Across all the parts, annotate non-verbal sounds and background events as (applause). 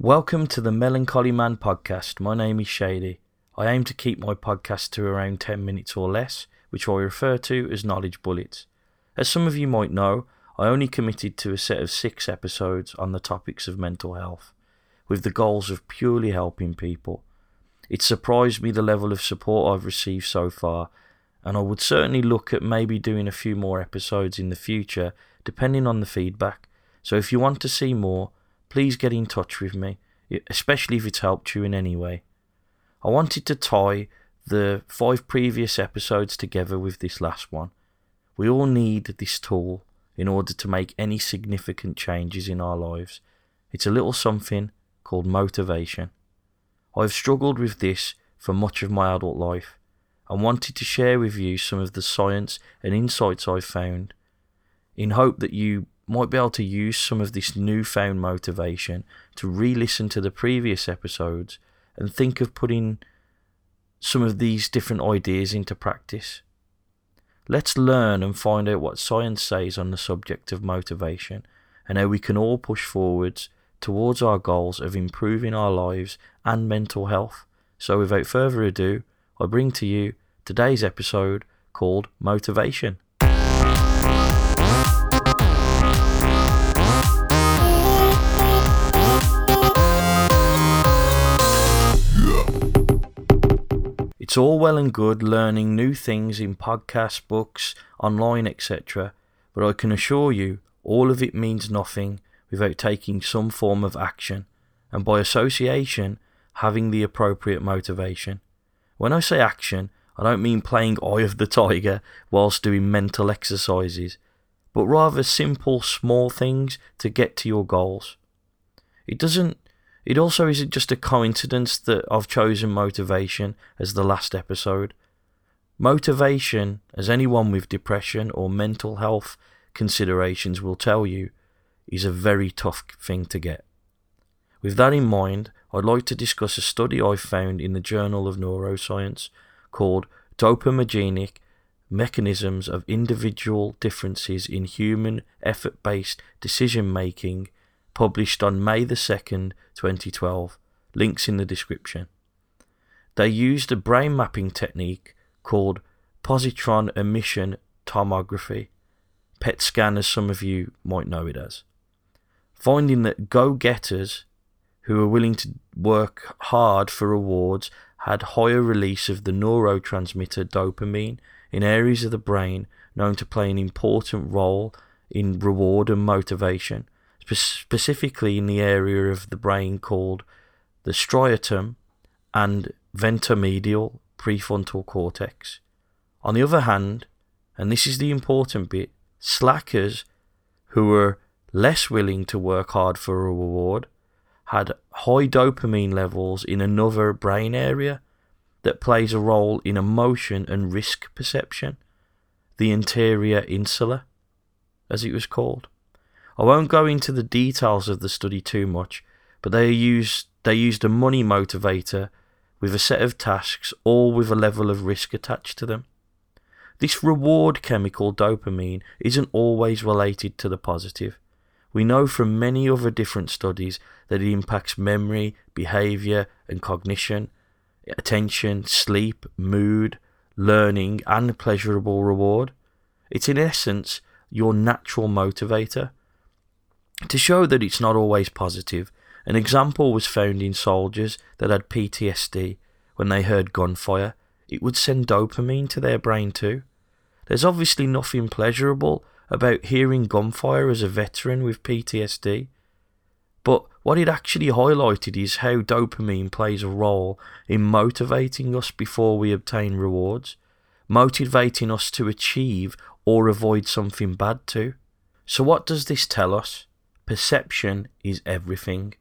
Welcome to the Melancholy Man podcast. My name is Shady. I aim to keep my podcast to around 10 minutes or less, which I refer to as knowledge bullets. As some of you might know, I only committed to a set of six episodes on the topics of mental health, with the goals of purely helping people. It surprised me the level of support I've received so far, and I would certainly look at maybe doing a few more episodes in the future, depending on the feedback. So if you want to see more, please get in touch with me, especially if it's helped you in any way. I wanted to tie the five previous episodes together with this last one. We all need this tool in order to make any significant changes in our lives. It's a little something called motivation. I've struggled with this for much of my adult life and wanted to share with you some of the science and insights I've found in hope that you might be able to use some of this newfound motivation to re listen to the previous episodes and think of putting some of these different ideas into practice. Let's learn and find out what science says on the subject of motivation and how we can all push forwards towards our goals of improving our lives and mental health. So, without further ado, I bring to you today's episode called Motivation. All well and good learning new things in podcasts, books, online, etc., but I can assure you all of it means nothing without taking some form of action, and by association, having the appropriate motivation. When I say action, I don't mean playing Eye of the Tiger whilst doing mental exercises, but rather simple, small things to get to your goals. It doesn't it also isn't just a coincidence that I've chosen motivation as the last episode. Motivation, as anyone with depression or mental health considerations will tell you, is a very tough thing to get. With that in mind, I'd like to discuss a study I found in the Journal of Neuroscience called Dopaminergic Mechanisms of Individual Differences in Human Effort Based Decision Making published on May the 2nd, 2012. Links in the description. They used a brain mapping technique called positron emission tomography, PET scan as some of you might know it as, finding that go getters who were willing to work hard for rewards had higher release of the neurotransmitter dopamine in areas of the brain known to play an important role in reward and motivation specifically in the area of the brain called the striatum and ventromedial prefrontal cortex. On the other hand, and this is the important bit, slackers who were less willing to work hard for a reward had high dopamine levels in another brain area that plays a role in emotion and risk perception, the anterior insula, as it was called. I won't go into the details of the study too much, but they used they used a money motivator with a set of tasks, all with a level of risk attached to them. This reward chemical dopamine isn't always related to the positive. We know from many other different studies that it impacts memory, behavior, and cognition, attention, sleep, mood, learning, and pleasurable reward. It's in essence your natural motivator. To show that it's not always positive, an example was found in soldiers that had PTSD when they heard gunfire. It would send dopamine to their brain too. There's obviously nothing pleasurable about hearing gunfire as a veteran with PTSD. But what it actually highlighted is how dopamine plays a role in motivating us before we obtain rewards, motivating us to achieve or avoid something bad too. So, what does this tell us? Perception is everything.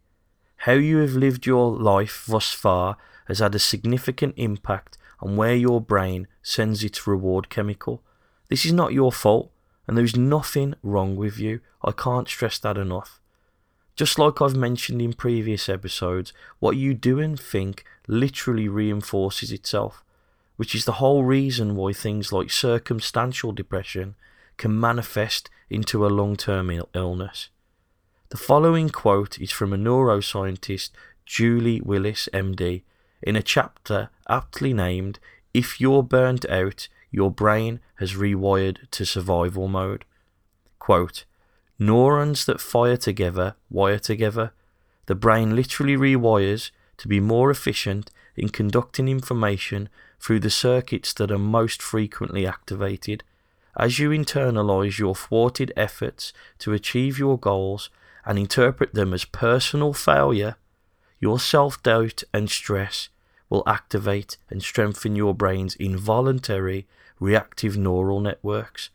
How you have lived your life thus far has had a significant impact on where your brain sends its reward chemical. This is not your fault, and there is nothing wrong with you. I can't stress that enough. Just like I've mentioned in previous episodes, what you do and think literally reinforces itself, which is the whole reason why things like circumstantial depression can manifest into a long term illness. The following quote is from a neuroscientist, Judy Willis, MD, in a chapter aptly named If You're Burnt Out, Your Brain Has Rewired to Survival Mode. Quote, Neurons that fire together wire together. The brain literally rewires to be more efficient in conducting information through the circuits that are most frequently activated. As you internalize your thwarted efforts to achieve your goals and interpret them as personal failure, your self doubt and stress will activate and strengthen your brain's involuntary reactive neural networks.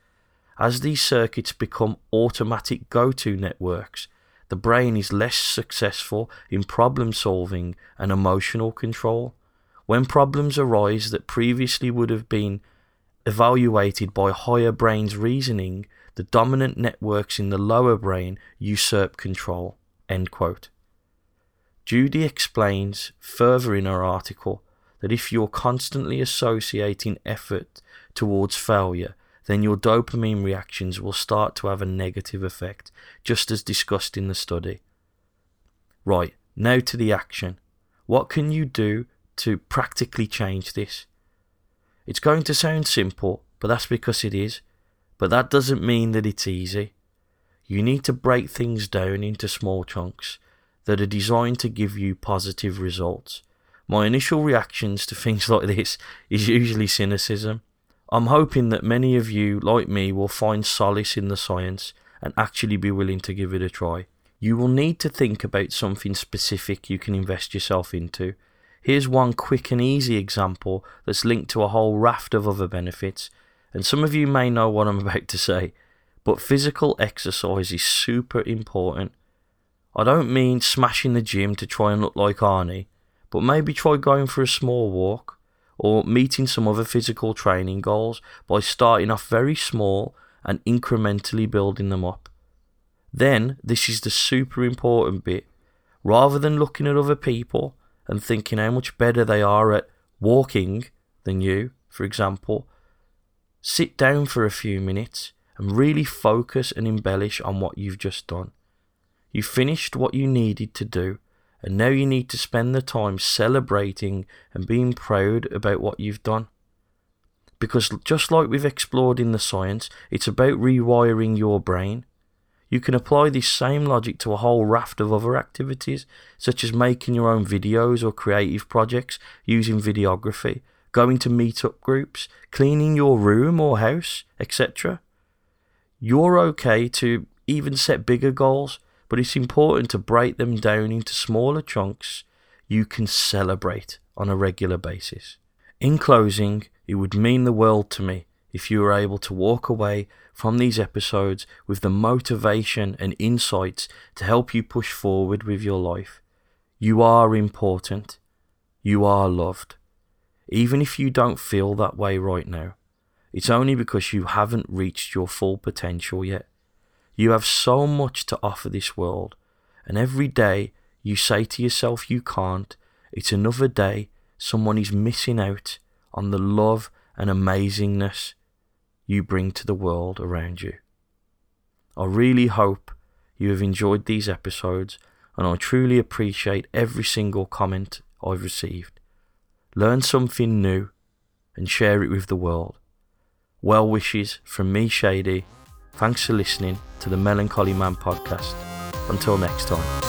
As these circuits become automatic go to networks, the brain is less successful in problem solving and emotional control. When problems arise that previously would have been evaluated by higher brain's reasoning, the dominant networks in the lower brain usurp control. End quote. Judy explains further in her article that if you're constantly associating effort towards failure, then your dopamine reactions will start to have a negative effect, just as discussed in the study. Right, now to the action. What can you do to practically change this? It's going to sound simple, but that's because it is. But that doesn't mean that it's easy. You need to break things down into small chunks that are designed to give you positive results. My initial reactions to (laughs) things like this is usually cynicism. I'm hoping that many of you, like me, will find solace in the science and actually be willing to give it a try. You will need to think about something specific you can invest yourself into. Here's one quick and easy example that's linked to a whole raft of other benefits, and some of you may know what I'm (laughs) about to say, but physical exercise is super important. I don't mean smashing the gym to try and look like Arnie, but maybe try going for a small walk or meeting some other physical training goals by starting off very small and incrementally building them up. Then, this is the super important bit. Rather than looking at other people and thinking how much better they are at walking than you, for example, sit down for a few minutes and really focus and embellish on what you've just done. You finished what you needed to do and now you need to spend the time celebrating and being proud about what you've done. Because just like we've explored in the science, it's about rewiring your brain. You can apply this same logic to a whole raft of other activities, such as making your own videos or creative projects using videography, going to meetup groups, cleaning your room or house, etc. You're okay to even set bigger goals but it's important to break them down into smaller chunks you can celebrate on a regular basis. In closing, it would mean the world to me if you were able to walk away from these episodes with the motivation and insights to help you push forward with your life. You are important. You are loved. Even if you don't feel that way right now, it's only because you haven't reached your full potential yet. You have so much to offer this world, and every day you say to yourself you can't, it's another day someone is missing out on the love and amazingness you bring to the world around you. I really hope you have enjoyed these episodes, and I truly appreciate every single comment I've received. Learn something new and share it with the world. Well wishes from me, Shady Thanks for listening to the Melancholy Man podcast. Until next time.